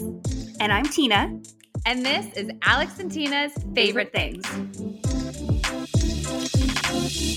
And I'm Tina. And this is Alex and Tina's Favorite Things.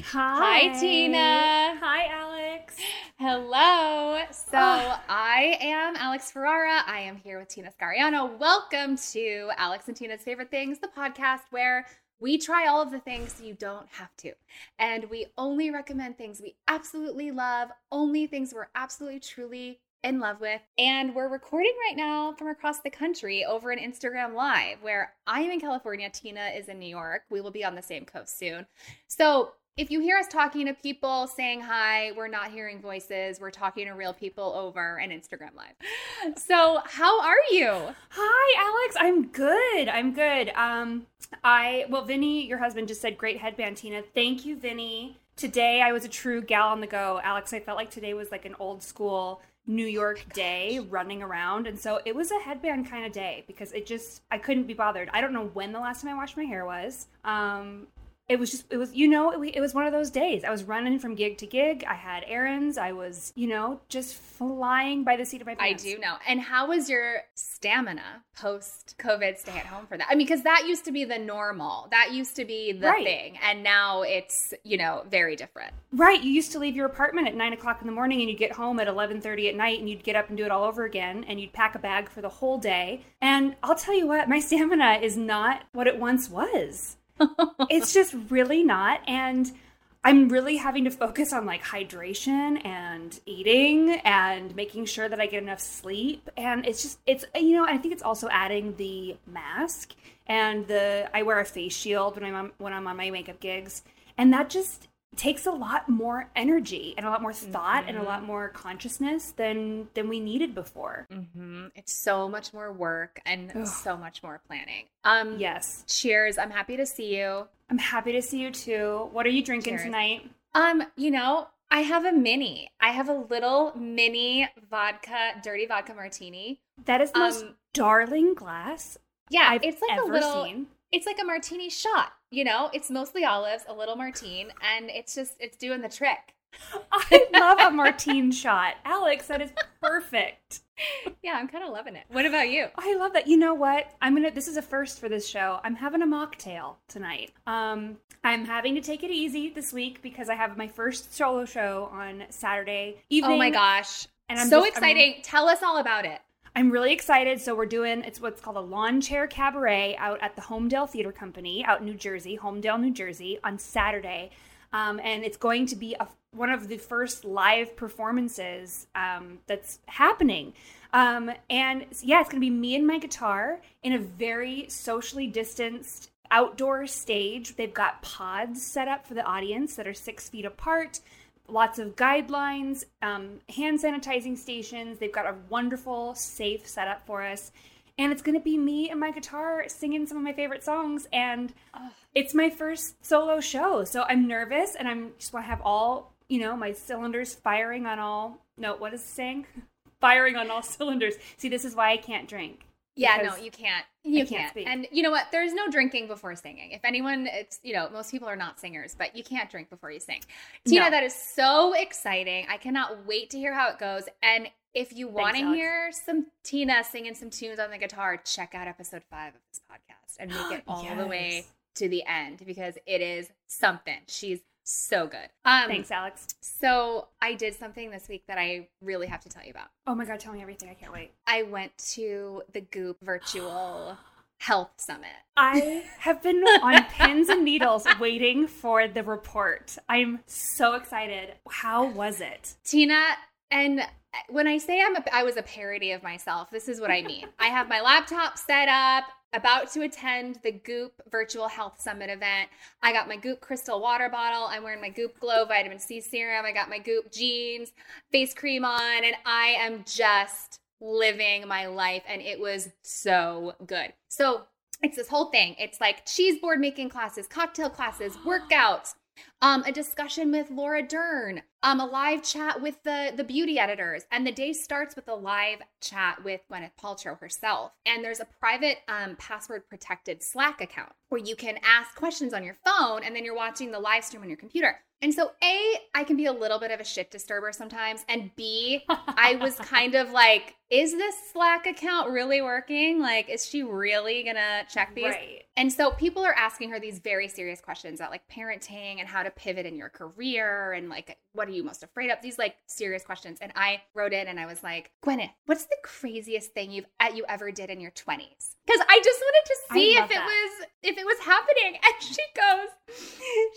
Hi. Hi, Tina. Hi, Alex. Hello. So Ah. I am Alex Ferrara. I am here with Tina Scariano. Welcome to Alex and Tina's Favorite Things, the podcast where we try all of the things you don't have to. And we only recommend things we absolutely love, only things we're absolutely truly in love with. And we're recording right now from across the country over an Instagram Live where I am in California, Tina is in New York. We will be on the same coast soon. So if you hear us talking to people saying hi, we're not hearing voices. We're talking to real people over an Instagram Live. So, how are you? Hi, Alex. I'm good. I'm good. Um, I well, Vinny, your husband just said great headband, Tina. Thank you, Vinny. Today I was a true gal on the go. Alex, I felt like today was like an old school New York day running around. And so it was a headband kind of day because it just, I couldn't be bothered. I don't know when the last time I washed my hair was. Um, it was just, it was, you know, it, it was one of those days. I was running from gig to gig. I had errands. I was, you know, just flying by the seat of my pants. I do know. And how was your stamina post COVID stay at home for that? I mean, because that used to be the normal, that used to be the Right. thing. And now it's, you know, very different. Right. You used to leave your apartment at nine o'clock in the morning and you'd get home at eleven thirty at night and you'd get up and do it all over again and you'd pack a bag for the whole day. And I'll tell you what, my stamina is not what it once was. It's just really not. And I'm really having to focus on like hydration and eating and making sure that I get enough sleep. And it's just, it's, you know, I think it's also adding the mask and the, I wear a face shield when I'm when I'm on my makeup gigs. And that just takes a lot more energy and a lot more thought and a lot more consciousness than than we needed before. hmm It's so much more work and Ugh. so much more planning. Um, Yes. Cheers. I'm happy to see you. I'm happy to see you too. What are you drinking Cheers. tonight? Um, you know, I have a mini. I have a little mini vodka, dirty vodka martini. That is the most Um, darling glass Yeah, I've it's like a little seen. it's like a martini shot, you know? It's mostly olives, a little martine, and it's just it's doing the trick. I love a martine shot. Alex, that is perfect. Yeah, I'm kind of loving it. What about you? I love that. You know what? I'm gonna. This is a first for this show. I'm having a mocktail tonight. Um, I'm having to take it easy this week because I have my first solo show on Saturday evening. Oh my gosh. And I'm so just- exciting. Tell us all about it. I'm really excited. So we're doing it's what's called a lawn chair cabaret out at the Holmdel Theater Company out in New Jersey, Holmdel, New Jersey, on Saturday, um, and it's going to be a, one of the first live performances um, that's happening. Um, and yeah, it's going to be me and my guitar in a very socially distanced outdoor stage. They've got pods set up for the audience that are six feet apart lots of guidelines, um, hand sanitizing stations. They've got a wonderful, safe setup for us. And it's going to be me and my guitar singing some of my favorite songs. And it's my first solo show. So I'm nervous and I'm just want to have all, you know, my cylinders firing on all. No, what is it saying? firing on all cylinders. See, this is why I can't drink. Yeah, no, you can't. You can't. can't speak. And you know what? There's no drinking before singing. If anyone, it's you know, most people are not singers, but you can't drink before you sing. Tina, No. that is so exciting. I cannot wait to hear how it goes. And if you want to hear some Tina singing some tunes on the guitar, check out episode five of this podcast and make it all the way to the end because it is something. She's so good. Um, Thanks, Alex. So I did something this week that I really have to tell you about. Oh my God, tell me everything. I can't wait. I went to the Goop virtual health summit. I have been on pins and needles waiting for the report. I'm so excited. How was it? Tina, and when I say I'm a, I was a parody of myself, this is what I mean. I have my laptop set up, about to attend the Goop Virtual Health Summit event. I got my Goop crystal water bottle. I'm wearing my Goop Glow vitamin C serum. I got my Goop Genes, face cream on, and I am just living my life. And it was so good. So it's this whole thing. It's like cheese board making classes, cocktail classes, workouts, um, a discussion with Laura Dern, um, a live chat with the the beauty editors, and the day starts with a live chat with Gwyneth Paltrow herself. And there's a private, um, password protected Slack account where you can ask questions on your phone, and then you're watching the live stream on your computer. And so, a, I can be a little bit of a shit disturber sometimes, and b, I was kind of like is this Slack account really working? Like, is she really gonna check these? Right. And so people are asking her these very serious questions about like parenting and how to pivot in your career and like what are you most afraid of? These like serious questions. And I wrote in and I was like, Gwyneth, what's the craziest thing you've uh, you ever did in your 20s? Because I just wanted to see if it was if it was happening. And she goes,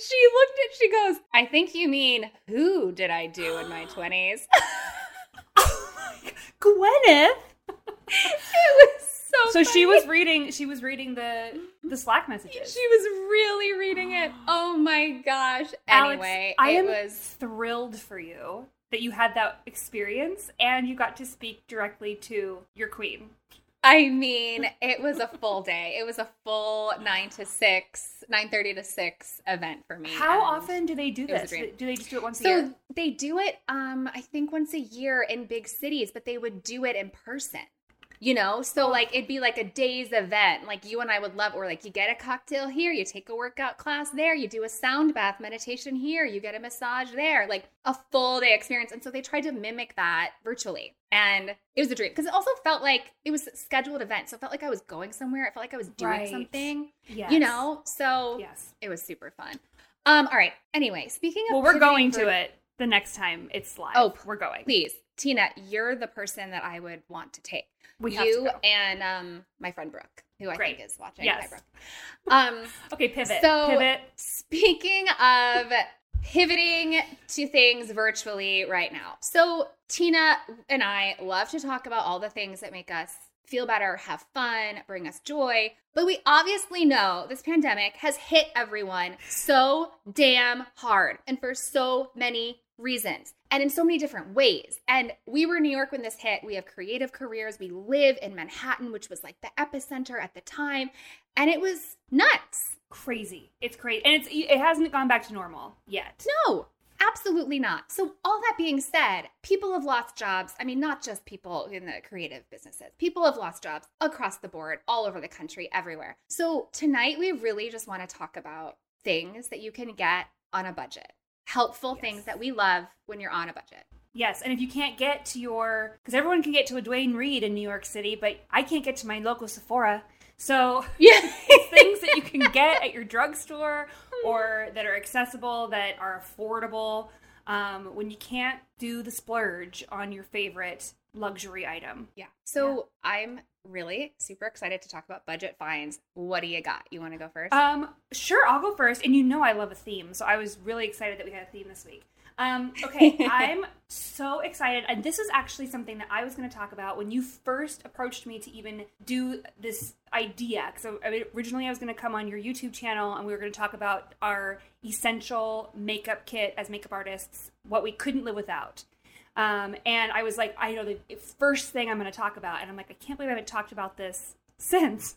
she looked at she goes, I think you mean who did I do in my 20s? Gwyneth. it was so So she was reading. She was reading the the Slack messages. She was really reading it. Oh my gosh. Alex, Anyway, I it am was thrilled for you that you had that experience and you got to speak directly to your queen. I mean, it was a full day. It was a full 9 to 6, 9:30 to 6 event for me. How often do they do a this? Do they just do it once a So year? they do it um I think once a year in big cities, but they would do it in person. You know, so like it'd be like a day's event. Like you and I would love, or like you get a cocktail here, you take a workout class there, you do a sound bath meditation here, you get a massage there, like a full day experience. And so they tried to mimic that virtually. And it was a dream because it also felt like it was a scheduled event. So it felt like I was going somewhere. It felt like I was doing Right. something, Yes. you know? So Yes. it was super fun. Um, all right. Anyway, speaking of Well, we're going for- to it the next time it's live. Oh, we're going. Please, Tina, you're the person that I would want to take. We have to you and um my friend Brooke, who I Great. think is watching. Yes. Hi, Brooke. Um, Okay, pivot. So- pivot. speaking of pivoting to things virtually right now. So Tina and I love to talk about all the things that make us feel better, have fun, bring us joy. But we obviously know this pandemic has hit everyone so damn hard and for so many reasons and in so many different ways. And we were in New York when this hit. We have creative careers. We live in Manhattan, which was like the epicenter at the time. And it was nuts. Crazy. It's crazy, and it's it hasn't gone back to normal yet. No, absolutely not. So, all that being said, people have lost jobs. I mean, not just people in the creative businesses, people have lost jobs across the board, all over the country, everywhere. So, tonight we really just want to talk about things that you can get on a budget, helpful Yes. things that we love when you're on a budget. Yes, and if you can't get to your, because everyone can get to a Duane Reade in New York City, but I can't get to my local Sephora. So Yeah. things that you can get at your drugstore or that are accessible, that are affordable. Um, when you can't do the splurge on your favorite luxury item. Yeah. So, I'm really super excited to talk about budget finds. What do you got? You want to go first? Um, sure, I'll go first. And you know I love a theme, so I was really excited that we had a theme this week. Um, okay, I'm so excited, and this is actually something that I was going to talk about when you first approached me to even do this idea. So I mean, originally I was going to come on your YouTube channel, and we were going to talk about our essential makeup kit as makeup artists, what we couldn't live without. Um, and I was like, I know the first thing I'm going to talk about, and I'm like, I can't believe I haven't talked about this since.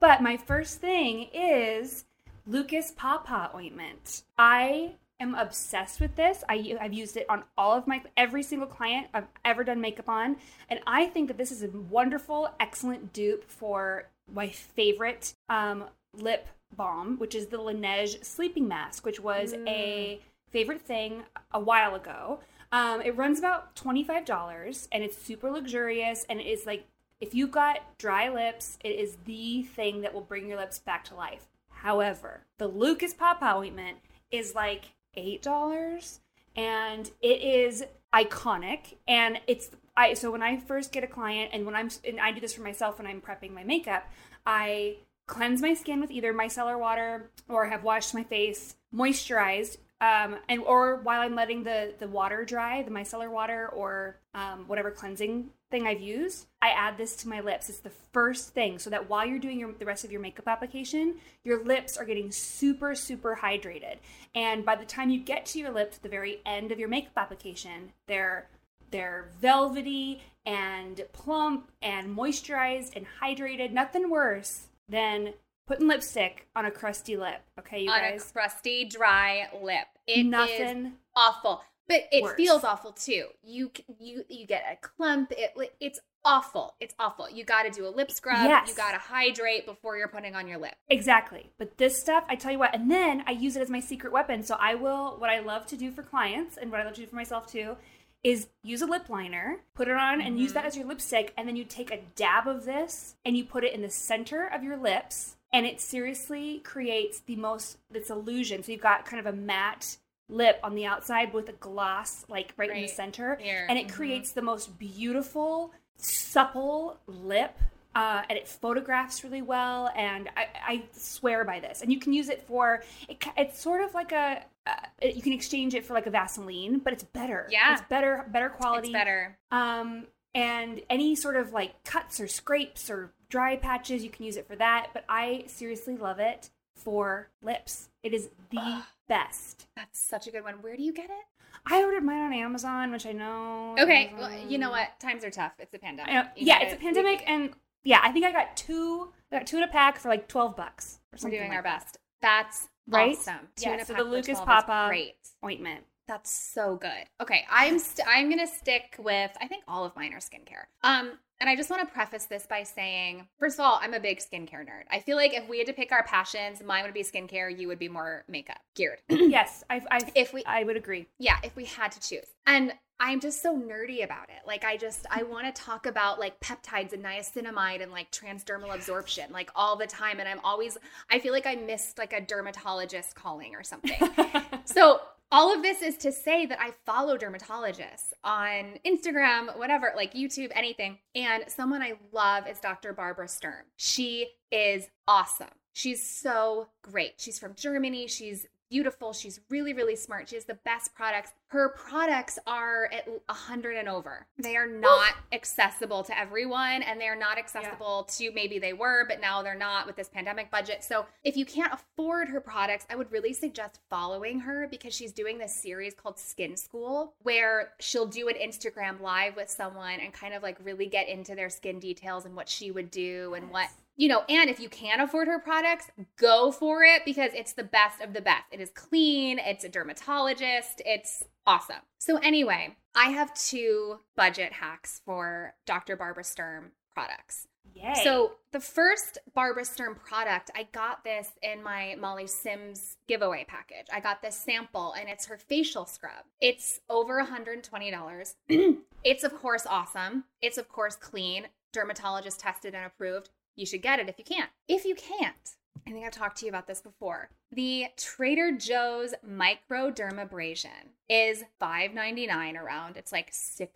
but my first thing is Lucas Papaw ointment. I am obsessed with this. I, I've used it on all of my every single client I've ever done makeup on, and I think that this is a wonderful, excellent dupe for my favorite um, lip balm, which is the Laneige sleeping mask, which was a favorite thing a while ago. Um, it runs about $25 and it's super luxurious and it is like if you've got dry lips, it is the thing that will bring your lips back to life. However, the Lucas Papaw ointment is like $8 and it is iconic and it's I so when I first get a client and when I'm and I do this for myself when I'm prepping my makeup, I cleanse my skin with either micellar water or have washed my face, moisturized, um, and or while I'm letting the the water dry, the micellar water or um, whatever cleansing thing I've used, I add this to my lips. It's the first thing, so that while you're doing your, the rest of your makeup application, your lips are getting super super hydrated. And by the time you get to your lips, the very end of your makeup application, they're they're velvety and plump and moisturized and hydrated. Nothing worse than putting lipstick on a crusty lip. Okay, you on guys. On a crusty, dry lip. It is Nothing. awful, but it worse. feels awful too. You you you get a clump. It it's awful. It's awful. You got to do a lip scrub. Yes. You got to hydrate before you're putting on your lip. Exactly. But this stuff, I tell you what, and then I use it as my secret weapon. So I will, what I love to do for clients and what I love to do for myself too, is use a lip liner, put it on, and use Mm-hmm. that as your lipstick, and then you take a dab of this and you put it in the center of your lips, and it seriously creates the most this illusion. So you've got kind of a matte lip on the outside with a gloss like right, in the center, and it Mhm. creates the most beautiful, supple lip. Uh, and it photographs really well, and I, I swear by this. And you can use it for it, it's sort of like a uh, it- you can exchange it for like a Vaseline, but it's better. Yeah. it's better, better quality. It's better. Um, and any sort of like cuts or scrapes or dry patches, you can use it for that. But I seriously love it for lips. It is the ah, best. That's such a good one. Where do you get it? I ordered mine on Amazon, which I know. Okay, well, you know what? Times are tough. It's a pandemic. Yeah, it's a pandemic, and yeah, I think I got two. I got two in a pack for like twelve bucks or something We're doing like our that. best. That's Right? awesome. Yeah, in a so pack the Lucas 12 is Papaw- Great. Ointment. That's so good. Okay, I'm st- I'm gonna stick with I think all of mine are skincare. Um, and I just want to preface this by saying, first of all, I'm a big skincare nerd. I feel like if we had to pick our passions, mine would be skincare, you would be more makeup geared. yes, I, I, If we- I would agree. yeah, if we had to choose. And I'm just so nerdy about it. Like I just I want to talk about like peptides and niacinamide and like transdermal absorption like all the time and I'm always I feel like I missed like a dermatologist calling or something. so all of this is to say that I follow dermatologists on Instagram, whatever, like YouTube, anything. And someone I love is Dr. Barbara Sturm. She is awesome. She's so great. She's from Germany. She's beautiful. She's really, really smart. She has the best products. Her products are at 100 and over. They are not accessible to everyone, and they're not accessible to maybe they were, but now they're not with this pandemic budget. So if you can't afford her products, I would really suggest following her because she's doing this series called Skin School, where she'll do an Instagram live with someone and kind of like really get into their skin details and what she would do and what you know, and if you can afford her products, go for it because it's the best of the best. It is clean, it's a dermatologist, it's awesome. So, anyway, I have two budget hacks for Dr. Barbara Sturm products. Yay. So, the first Barbara Sturm product, I got this in my Molly Sims giveaway package. I got this sample and it's her facial scrub. It's over $120. it's, of course, awesome. It's, of course, clean, dermatologist tested and approved. You should get it if you can't. If you can't, I think I've talked to you about this before. The Trader Joe's microdermabrasion is $5.99 around. It's like $6.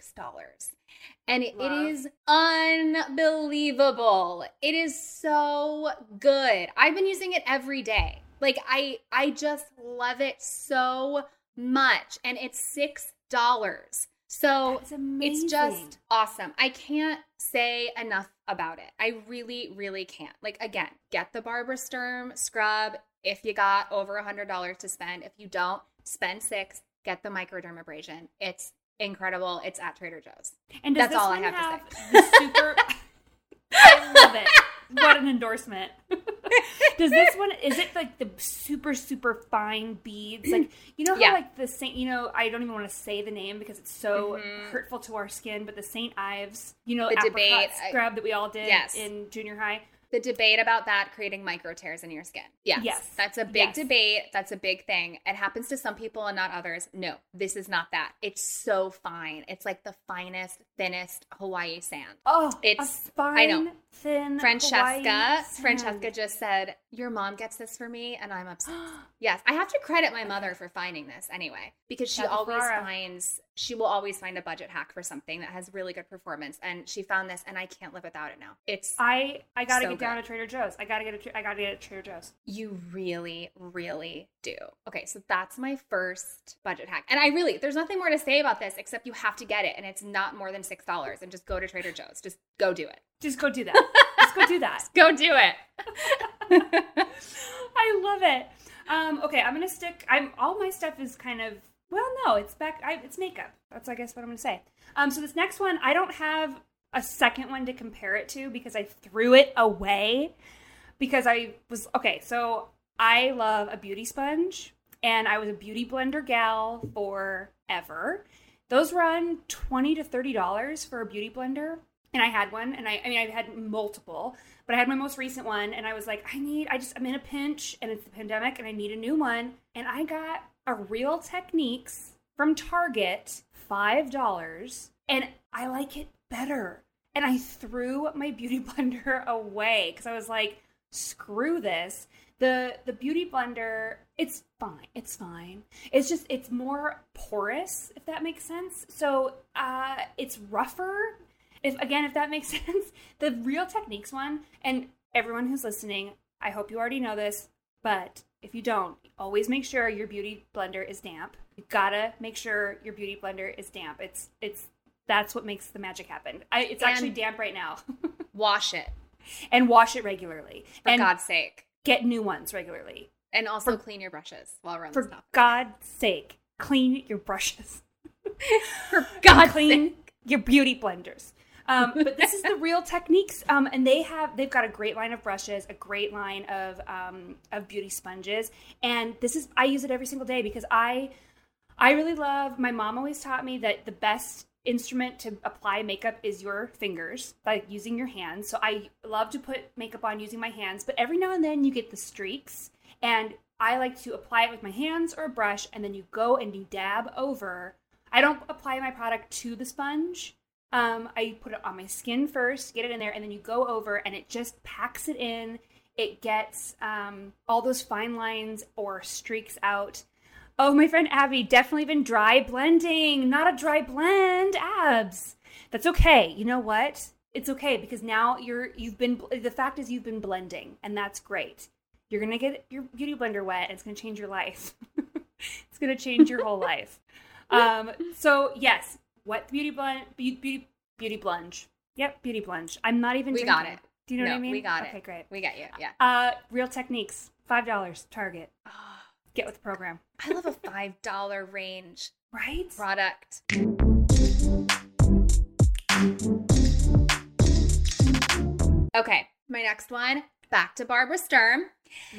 And it Love. is unbelievable. It is so good. I've been using it every day. Like I I just love it so much and it's $6. So it's just awesome. I can't say enough about it. I really, really can't. Like, again, get the Barbara Sturm scrub if you got over a $100 to spend. If you don't, spend six, get the microdermabrasion. It's incredible. It's at Trader Joe's. And That's all I one have to the super? I love it. What an endorsement. does this one? Is it like the super super fine beads? Like you know how Yeah. like the Saint. You know I don't even want to say the name because it's so Mhm. hurtful to our skin. But the Saint Ives, you know, The apricot debate, I- scrub that we all did Yes. in junior high. The debate about that creating micro tears in your skin. Yes. Yes. That's a big Yes. debate. That's a big thing. It happens to some people and not others. No, this is not that. It's so fine. It's like the finest, thinnest Hawaii sand. Oh, It's- a fine, I know. thin Francesca. Francesca just said, "Your mom gets this for me, and I'm obsessed." yes, I have to credit my mother for finding this anyway, because she That's always Ferrara. finds she will always find a budget hack for something that has really good performance, and she found this, and I can't live without it now. It's I I gotta So get down good. to Trader Joe's. I gotta get a, I gotta get it at Trader Joe's. you really, really do. Okay, so that's my first budget hack, and I really there's nothing more to say about this except you have to get it, and it's not more than six dollars, and just go to Trader Joe's. Just go do it. Just go do that. Go do that. Go do it. I love it. Um, okay, I'm gonna stick. I'm all my stuff is kind of well, no, it's back. I, it's makeup. That's I guess what I'm gonna say. Um, so this next one, I don't have a second one to compare it to because I threw it away because I was okay. So I love a beauty sponge, and I was a beauty blender gal forever. Those run twenty to thirty dollars for a beauty blender, and I had one, and I, I mean, I've had multiple, but I had my most recent one, and I was like, I need, I just, I'm in a pinch, and it's the pandemic, and I need a new one, and I got a Real Techniques from Target $5 and I like it better. And I threw my beauty blender away because I was like, screw this. The the beauty blender, it's fine. It's fine. It's just it's more porous, if that makes sense. So uh it's rougher. If again, if that makes sense. The Real Techniques one, and everyone who's listening, I hope you already know this, but if you don't, always make sure your beauty blender is damp. You gotta make sure your beauty blender is damp. It's it's that's what makes the magic happen. I, it's And- actually damp right now. Wash it and wash it regularly. for and God's sake, get new ones regularly. and also clean your brushes while on For topic. God's sake, clean your brushes. For God's clean sake. your beauty blenders. Um, but this is the real techniques, um, and they have they've got a great line of brushes, a great line of um, of beauty sponges, and this is I use it every single day because I I really love. My mom always taught me that the best instrument to apply makeup is your fingers, like using your hands. So I love to put makeup on using my hands, but every now and then you get the streaks, and I like to apply it with my hands or a brush, and then you go and you dab over. I don't apply my product to the sponge. Um, I put it on my skin first, get it in there, and then you go over, and it just packs it in. It gets um, all those fine lines or streaks out. Oh, my friend Abby, definitely been dry blending, not a dry blend, abs. That's okay. You know what? It's okay because now you're you've been the fact is you've been blending, and that's great. You're gonna get your beauty blender wet, and it's gonna change your life. it's gonna change your whole life. Um, so yes, wet beauty blend, beauty beauty, plunge. Yep, beauty plunge. I'm not even. We drinking. got it. Do you know no, what I mean? We got okay, it. Okay, great. We got you. Yeah. Uh, real techniques, five dollars. Target. Oh, Get with the program. I love a five dollar range Right. product. Okay, my next one. Back to Barbara Sturm.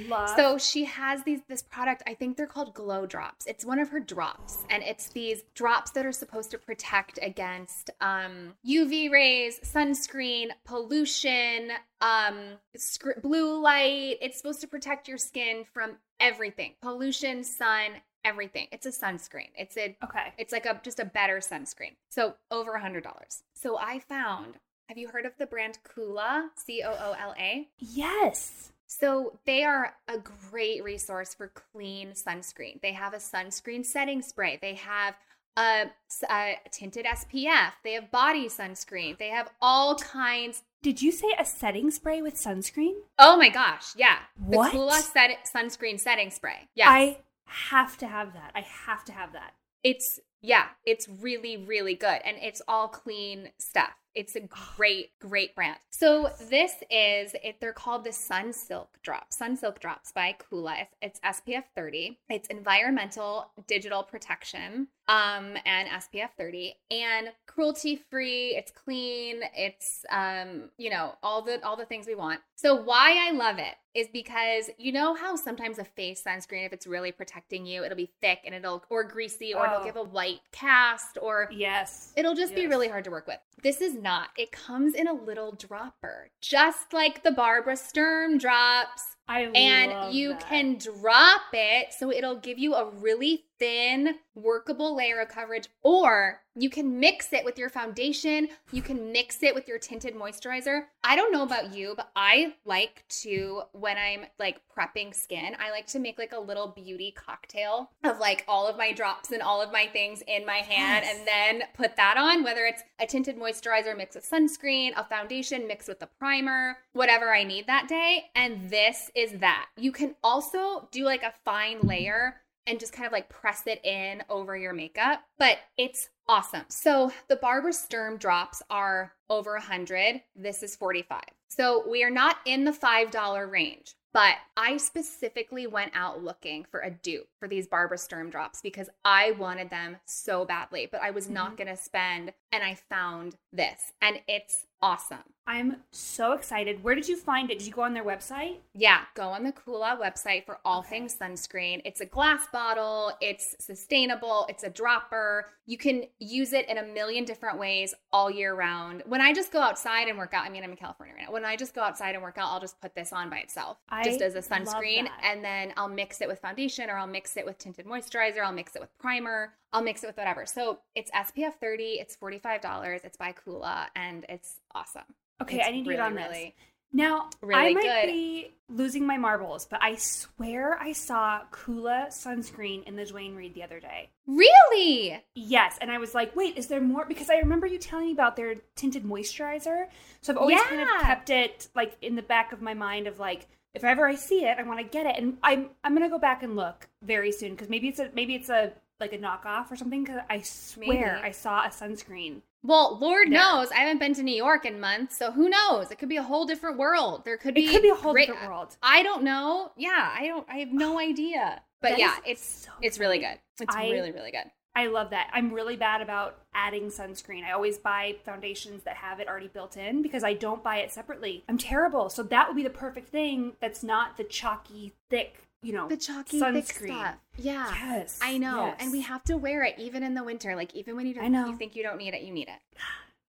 Love. So she has these this product. I think they're called glow drops. It's one of her drops, and it's these drops that are supposed to protect against um, UV rays, sunscreen, pollution, um, sc- blue light. It's supposed to protect your skin from everything: pollution, sun, everything. It's a sunscreen. It's a okay. it's like a just a better sunscreen. So over a hundred dollars. So I found. Have you heard of the brand Coola? C O O L A. Yes. So they are a great resource for clean sunscreen. They have a sunscreen setting spray. They have a, a tinted SPF. They have body sunscreen. They have all kinds. Did you say a setting spray with sunscreen? Oh my gosh, yeah. The What? Coola set, sunscreen setting spray. Yeah. I have to have that. I have to have that. it's yeah, it's really really good and it's all clean stuff. It's a great great brand. So this is it they're called the Sun Silk Drops. Sun Silk Drops by Coola. It's, it's SPF 30. It's environmental digital protection um and SPF 30 and cruelty free, it's clean, it's um you know, all the all the things we want. So why I love it is because you know how sometimes a face sunscreen if it's really protecting you, it'll be thick and it'll or greasy or Oh. it'll give a white cast or Yes. It'll just be really hard to work with. This is not. It comes in a little dropper, just like the Barbara Sturm drops. I And you that. can drop it so it'll give you a really thin, workable layer of coverage, or you can mix it with your foundation. You can mix it with your tinted moisturizer. I don't know about you, but I like to, when I'm like prepping skin, I like to make like a little beauty cocktail of like all of my drops and all of my things in my hand Yes. and then put that on, whether it's a tinted moisturizer mixed with sunscreen, a foundation mixed with a primer, whatever I need that day. And this is that. You can also do like a fine layer and just kind of like press it in over your makeup, but it's awesome. So the Barbara Sturm drops are over 100. This is 45. So we are not in the $5 range. But I specifically went out looking for a dupe for these Barbara Sturm drops because I wanted them so badly, but I was not mm-hmm. going to spend. And I found this, and it's awesome. I'm so excited. Where did you find it? Did you go on their website? Yeah, go on the Coola website for all Okay. things sunscreen. It's a glass bottle, it's sustainable, it's a dropper. You can use it in a million different ways all year round. When I just go outside and work out, I mean, I'm in California right now. When I just go outside and work out, I'll just put this on by itself. I just as a sunscreen and then I'll mix it with foundation or I'll mix it with tinted moisturizer, I'll mix it with primer, I'll mix it with whatever. So it's SPF 30, it's $45, it's by Coola and it's awesome. Okay, It's I need to really, get on this. really Now, I might good. be losing my marbles, but I swear I saw Coola sunscreen in the Duane Reade the other day. Really? Yes, and I was like, wait, is there more? Because I remember you telling me about their tinted moisturizer. So I've always kind of kept it like in the back of my mind of like, if ever I see it, I want to get it. And I'm I'm gonna go back and look very soon because maybe it's a maybe it's a like a knockoff or something. Because I swear Maybe. I saw a sunscreen. Well, Lord Yeah. knows I haven't been to New York in months, so who knows? It could be a whole different world. There could be It could be a whole great- different world. I don't know. Yeah, I don't I have no idea. But That yeah, it's so it's really good. It's I- really really good. I love that. I'm really bad about adding sunscreen. I always buy foundations that have it already built in because I don't buy it separately. I'm terrible. So that would be the perfect thing that's not the chalky, thick, you know, The chalky sunscreen. thick stuff. Yeah. Yes. I know. yes. And we have to wear it even in the winter. Like even when you don't I know. you think you don't need it, you need it.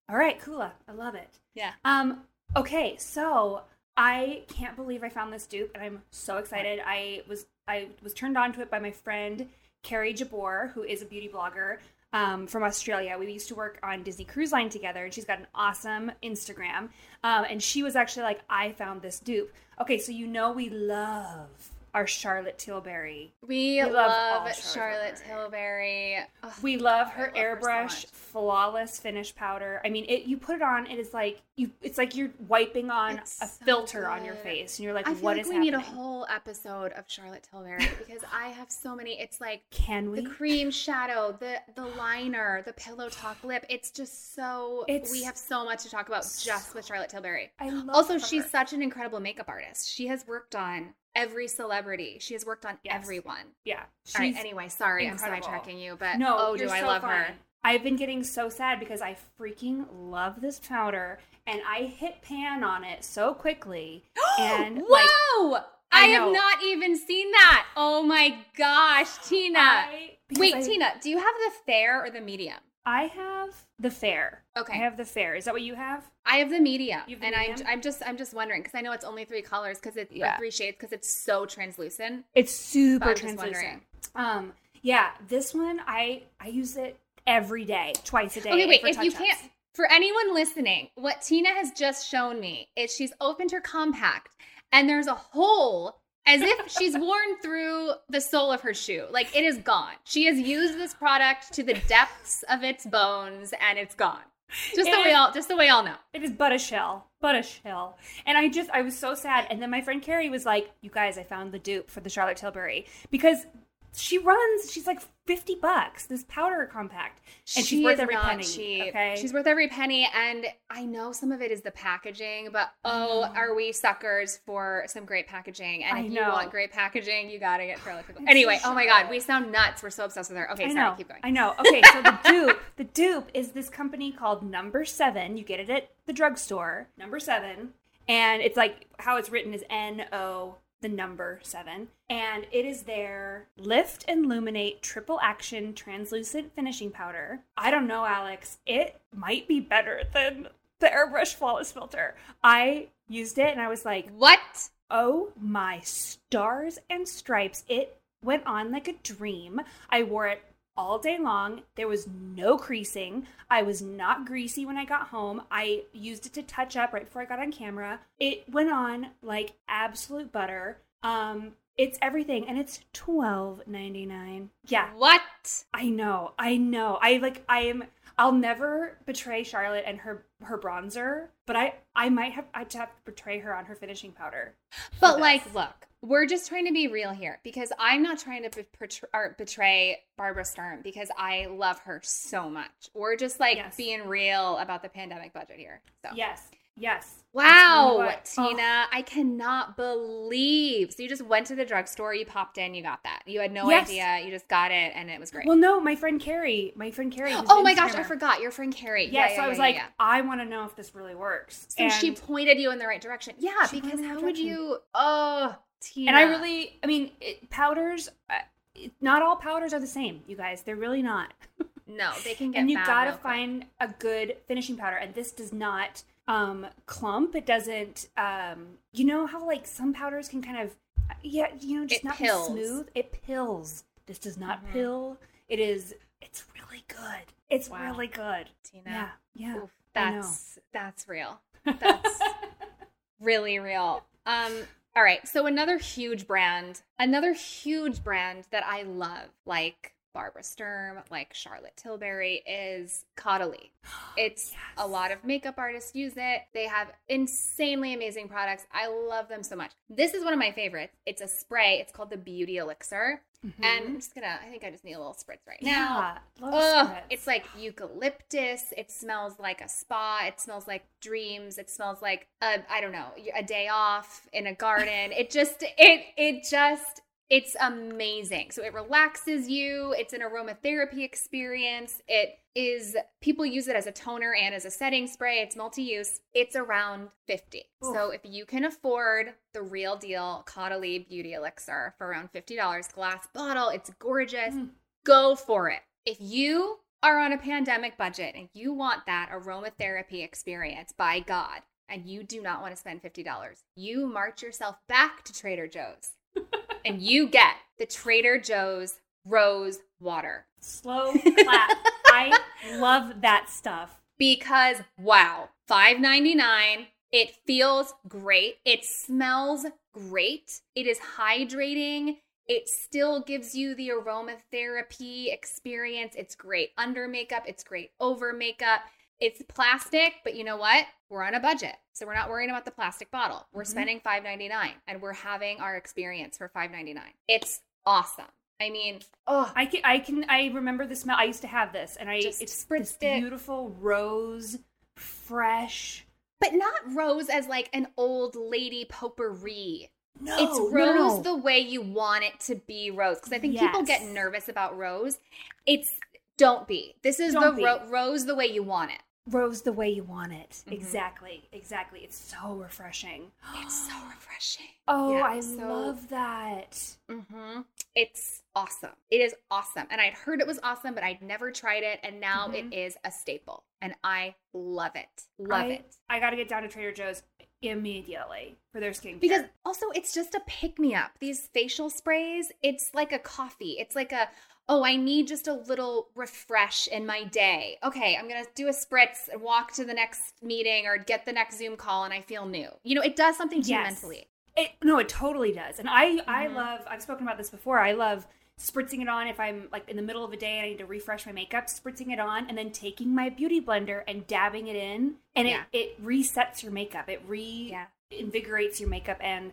All right, Coola. I love it. Yeah. Um, okay, so I can't believe I found this dupe and I'm so excited. I was I was turned on to it by my friend Carrie Jabor, who is a beauty blogger um, from Australia. We used to work on Disney Cruise Line together, and she's got an awesome Instagram. Um, and she was actually like, I found this dupe. Okay, so you know we love our Charlotte Tilbury. We, We love love, Charlotte, Charlotte Tilbury. We love her love her so airbrush flawless finish powder. I mean, it you put it on, it is like you. It's like you're wiping on It's a so filter on your face, and you're like, I feel "What like is we happening?" need a whole episode of Charlotte Tilbury because I have so many. It's like Can we? the cream shadow, the the liner, the pillow talk lip. It's just so It's we have so much to talk about just with Charlotte Tilbury. I love Also, her. she's such an incredible makeup artist. She has worked on every celebrity. She has worked on Yes. everyone. yeah. All right. Anyway, sorry, incredible. I'm sidetracking you, but no. oh, do you're I love fine. her? I've been getting so sad because I freaking love this powder, and I hit pan on it so quickly, and like Whoa! I, I have not even seen that. Oh my gosh, Tina. I, Wait, I- Tina, do you have the fair or the medium? I have the fair. Okay. I have the fair. Is that what you have? I have the medium, You have the and I'm? I'm just I'm just wondering because I know it's only three colors because it's Yeah. three shades because it's so translucent. It's super I'm just translucent. wondering. Um, yeah, this one I I use it every day, twice a day. Okay, wait. If you can't, for anyone listening, what Tina has just shown me is she's opened her compact, and there's a hole. As if she's worn through the sole of her shoe. Like it is gone. She has used this product to the depths of its bones and it's gone. Just the way all just the way all know. It is but a shell, but a shell. And I just, I was so sad. And then my friend Carrie was like, "You guys, I found the dupe for the Charlotte Tilbury because she runs. She's like fifty bucks. This powder compact, and she's worth every penny. cheap. Okay, She's worth every penny, and I know some of it is the packaging, but oh, are we suckers for some great packaging? And I if you know. want great packaging, you gotta get Tilbury. It's Anyway, so oh my god, we sound nuts. We're so obsessed with her. Okay, I sorry, know. keep going. I know. Okay, so the dupe, the dupe is this company called Number Seven. You get it at the drugstore. Number Seven, and it's like how it's written is N O the number seven, and it is their Lift and Luminate Triple Action Translucent Finishing Powder. I don't know, Alex. It might be better than the Airbrush Flawless Filter. I used it and I was like, What? Oh my stars and stripes. It went on like a dream. I wore it all day long. There was no creasing. I was not greasy when I got home. I used it to touch up right before I got on camera. It went on like absolute butter. Um it's everything and it's twelve ninety nine. Yeah, What? I know. I know. I like I am I'll never betray Charlotte and her her bronzer, but I I might have I'd have to betray her on her finishing powder. But this. like, look, we're just trying to be real here because I'm not trying to portray- betray Barbara Sturm because I love her so much. We're just like Yes. being real about the pandemic budget here. So Yes. Yes. Wow. Tina, I cannot believe. So you just went to the drugstore, you popped in, you got that. You had no Yes. idea, you just got it, and it was great. Well, no, my friend Carrie, my friend Carrie. oh my gosh, I forgot your friend Carrie. Yeah, yeah. so I was yeah, like, yeah. I want to know if this really works. so she pointed you in the right direction. Yeah, because pointed me in how would you? Oh, Tina. and I really, I mean, it, powders. Uh, it- not all powders are the same, you guys. They're really not. no, they can get. and you gotta find a good finishing powder, and this does not. Um, clump. It doesn't. Um, you know how like some powders can kind of, yeah, you know, just It not pills. be smooth. It pills. This does not Mhm. pill. It is. It's really good. It's Wow. really good. Tina. Yeah, yeah. Oof, that's that's real. That's really real. Um, all right. So another huge brand, another huge brand that I love, like Barbara Sturm, like Charlotte Tilbury, is Caudalie. It's a lot of makeup artists use it. They have insanely amazing products. I love them so much. This is one of my favorites. It's a spray. It's called the Beauty Elixir. Mm-hmm. And I'm just gonna, I think I just need a little spritz right now. yeah, love Ugh, spritz. it's like eucalyptus. It smells like a spa. It smells like dreams. It smells like a I don't know a day off in a garden. it just it it just it's amazing. So it relaxes you. It's an aromatherapy experience. It is people use it as a toner and as a setting spray. It's multi-use. It's around 50. So if you can afford the real deal Caudalie Beauty Elixir for around $50 glass bottle, it's gorgeous. Mm. Go for it. If you are on a pandemic budget and you want that aromatherapy experience by God and you do not want to spend $50, you march yourself back to Trader Joe's and you get the Trader Joe's rose water. slow clap. I love that stuff. because wow, 5.99. It feels great. It smells great. It is hydrating. It still gives you the aromatherapy experience. It's great under makeup, it's great over makeup. It's plastic, but you know what? We're on a budget. So we're not worrying about the plastic bottle. We're Mhm. spending $5.99 and we're having our experience for $5.99. It's awesome. I mean, oh, I can, I can, I remember the smell. I used to have this, and I Just it's spritzed this it. beautiful rose, fresh. but not rose as like an old lady potpourri. No, it's rose no, the way you want it to be rose because i think people get nervous about rose it's don't be this is Don't the ro- rose the way you want it rose the way you want it. Mhm. Exactly, exactly. It's so refreshing. it's so refreshing Oh, Yeah, I so- love that. hmm it's awesome it is awesome and i'd heard it was awesome but i'd never tried it and now Mhm. it is a staple and i love it love I, it I got to get down to Trader Joe's immediately for their skincare. Because also, it's just a pick me up. These facial sprays, it's like a coffee. It's like a, oh, I need just a little refresh in my day. Okay, I'm going to do a spritz and walk to the next meeting or get the next Zoom call and I feel new. You know, it does something to you mentally. It, no, it totally does. And I, I Mhm. love. I've spoken about this before. I love spritzing it on if I'm like in the middle of a day and I need to refresh my makeup. Spritzing it on and then taking my beauty blender and dabbing it in, and Yeah. it it resets your makeup. It re Yeah. invigorates your makeup. And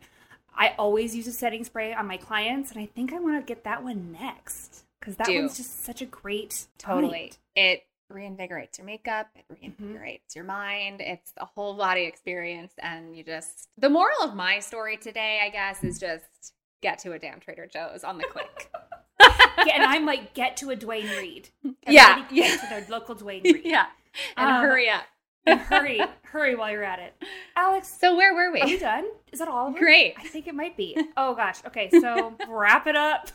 I always use a setting spray on my clients, and I think I want to get that one next because that Do. one's just such a great Totally. night. It reinvigorates your makeup, it mm-hmm. reinvigorates your mind. It's a whole body experience. And you just, the moral of my story today, I guess, is just get to a damn Trader Joe's on the quick. Yeah, and I'm like, get to a Duane Reade. Yeah, Everybody yeah. Get to their local Duane Reade. yeah. And Um, hurry up. And hurry, hurry while you're at it. Alex, So where were are we we? done? Is that all? Great. I think it might be. Oh gosh. Okay, so wrap it up.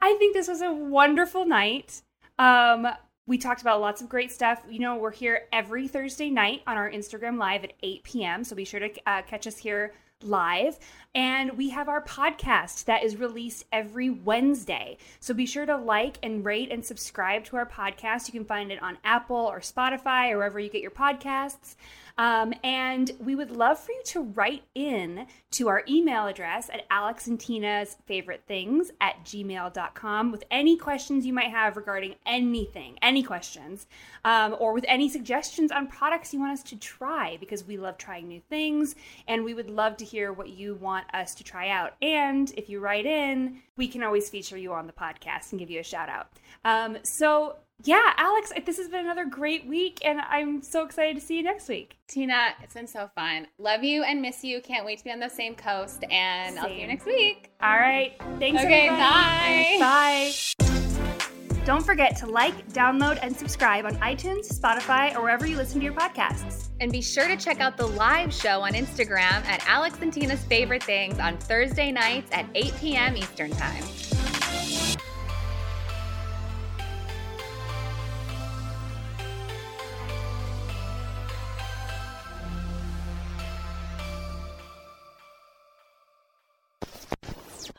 I think this was a wonderful night. Um, we talked about lots of great stuff. You know, we're here every Thursday night on our Instagram live at 8 p.m. So be sure to uh, catch us here live. And we have our podcast that is released every Wednesday. So be sure to like and rate and subscribe to our podcast. You can find it on Apple or Spotify or wherever you get your podcasts. Um, and we would love for you to write in to our email address at Alex and Tina's favorite things at gmail.com with any questions you might have regarding anything, any questions, um, or with any suggestions on products you want us to try because we love trying new things and we would love to hear what you want us to try out. And if you write in, we can always feature you on the podcast and give you a shout out. Um, so, yeah, Alex, this has been another great week, and I'm so excited to see you next week. Tina, it's been so fun. Love you and miss you. Can't wait to be on the same coast. And I'll see you next week. All right. Thanks, Okay, everybody. bye. Bye. Don't forget to like, download, and subscribe on iTunes, Spotify, or wherever you listen to your podcasts. And be sure to check out the live show on Instagram at Alex and Tina's Favorite Things on Thursday nights at 8 p.m. Eastern Time.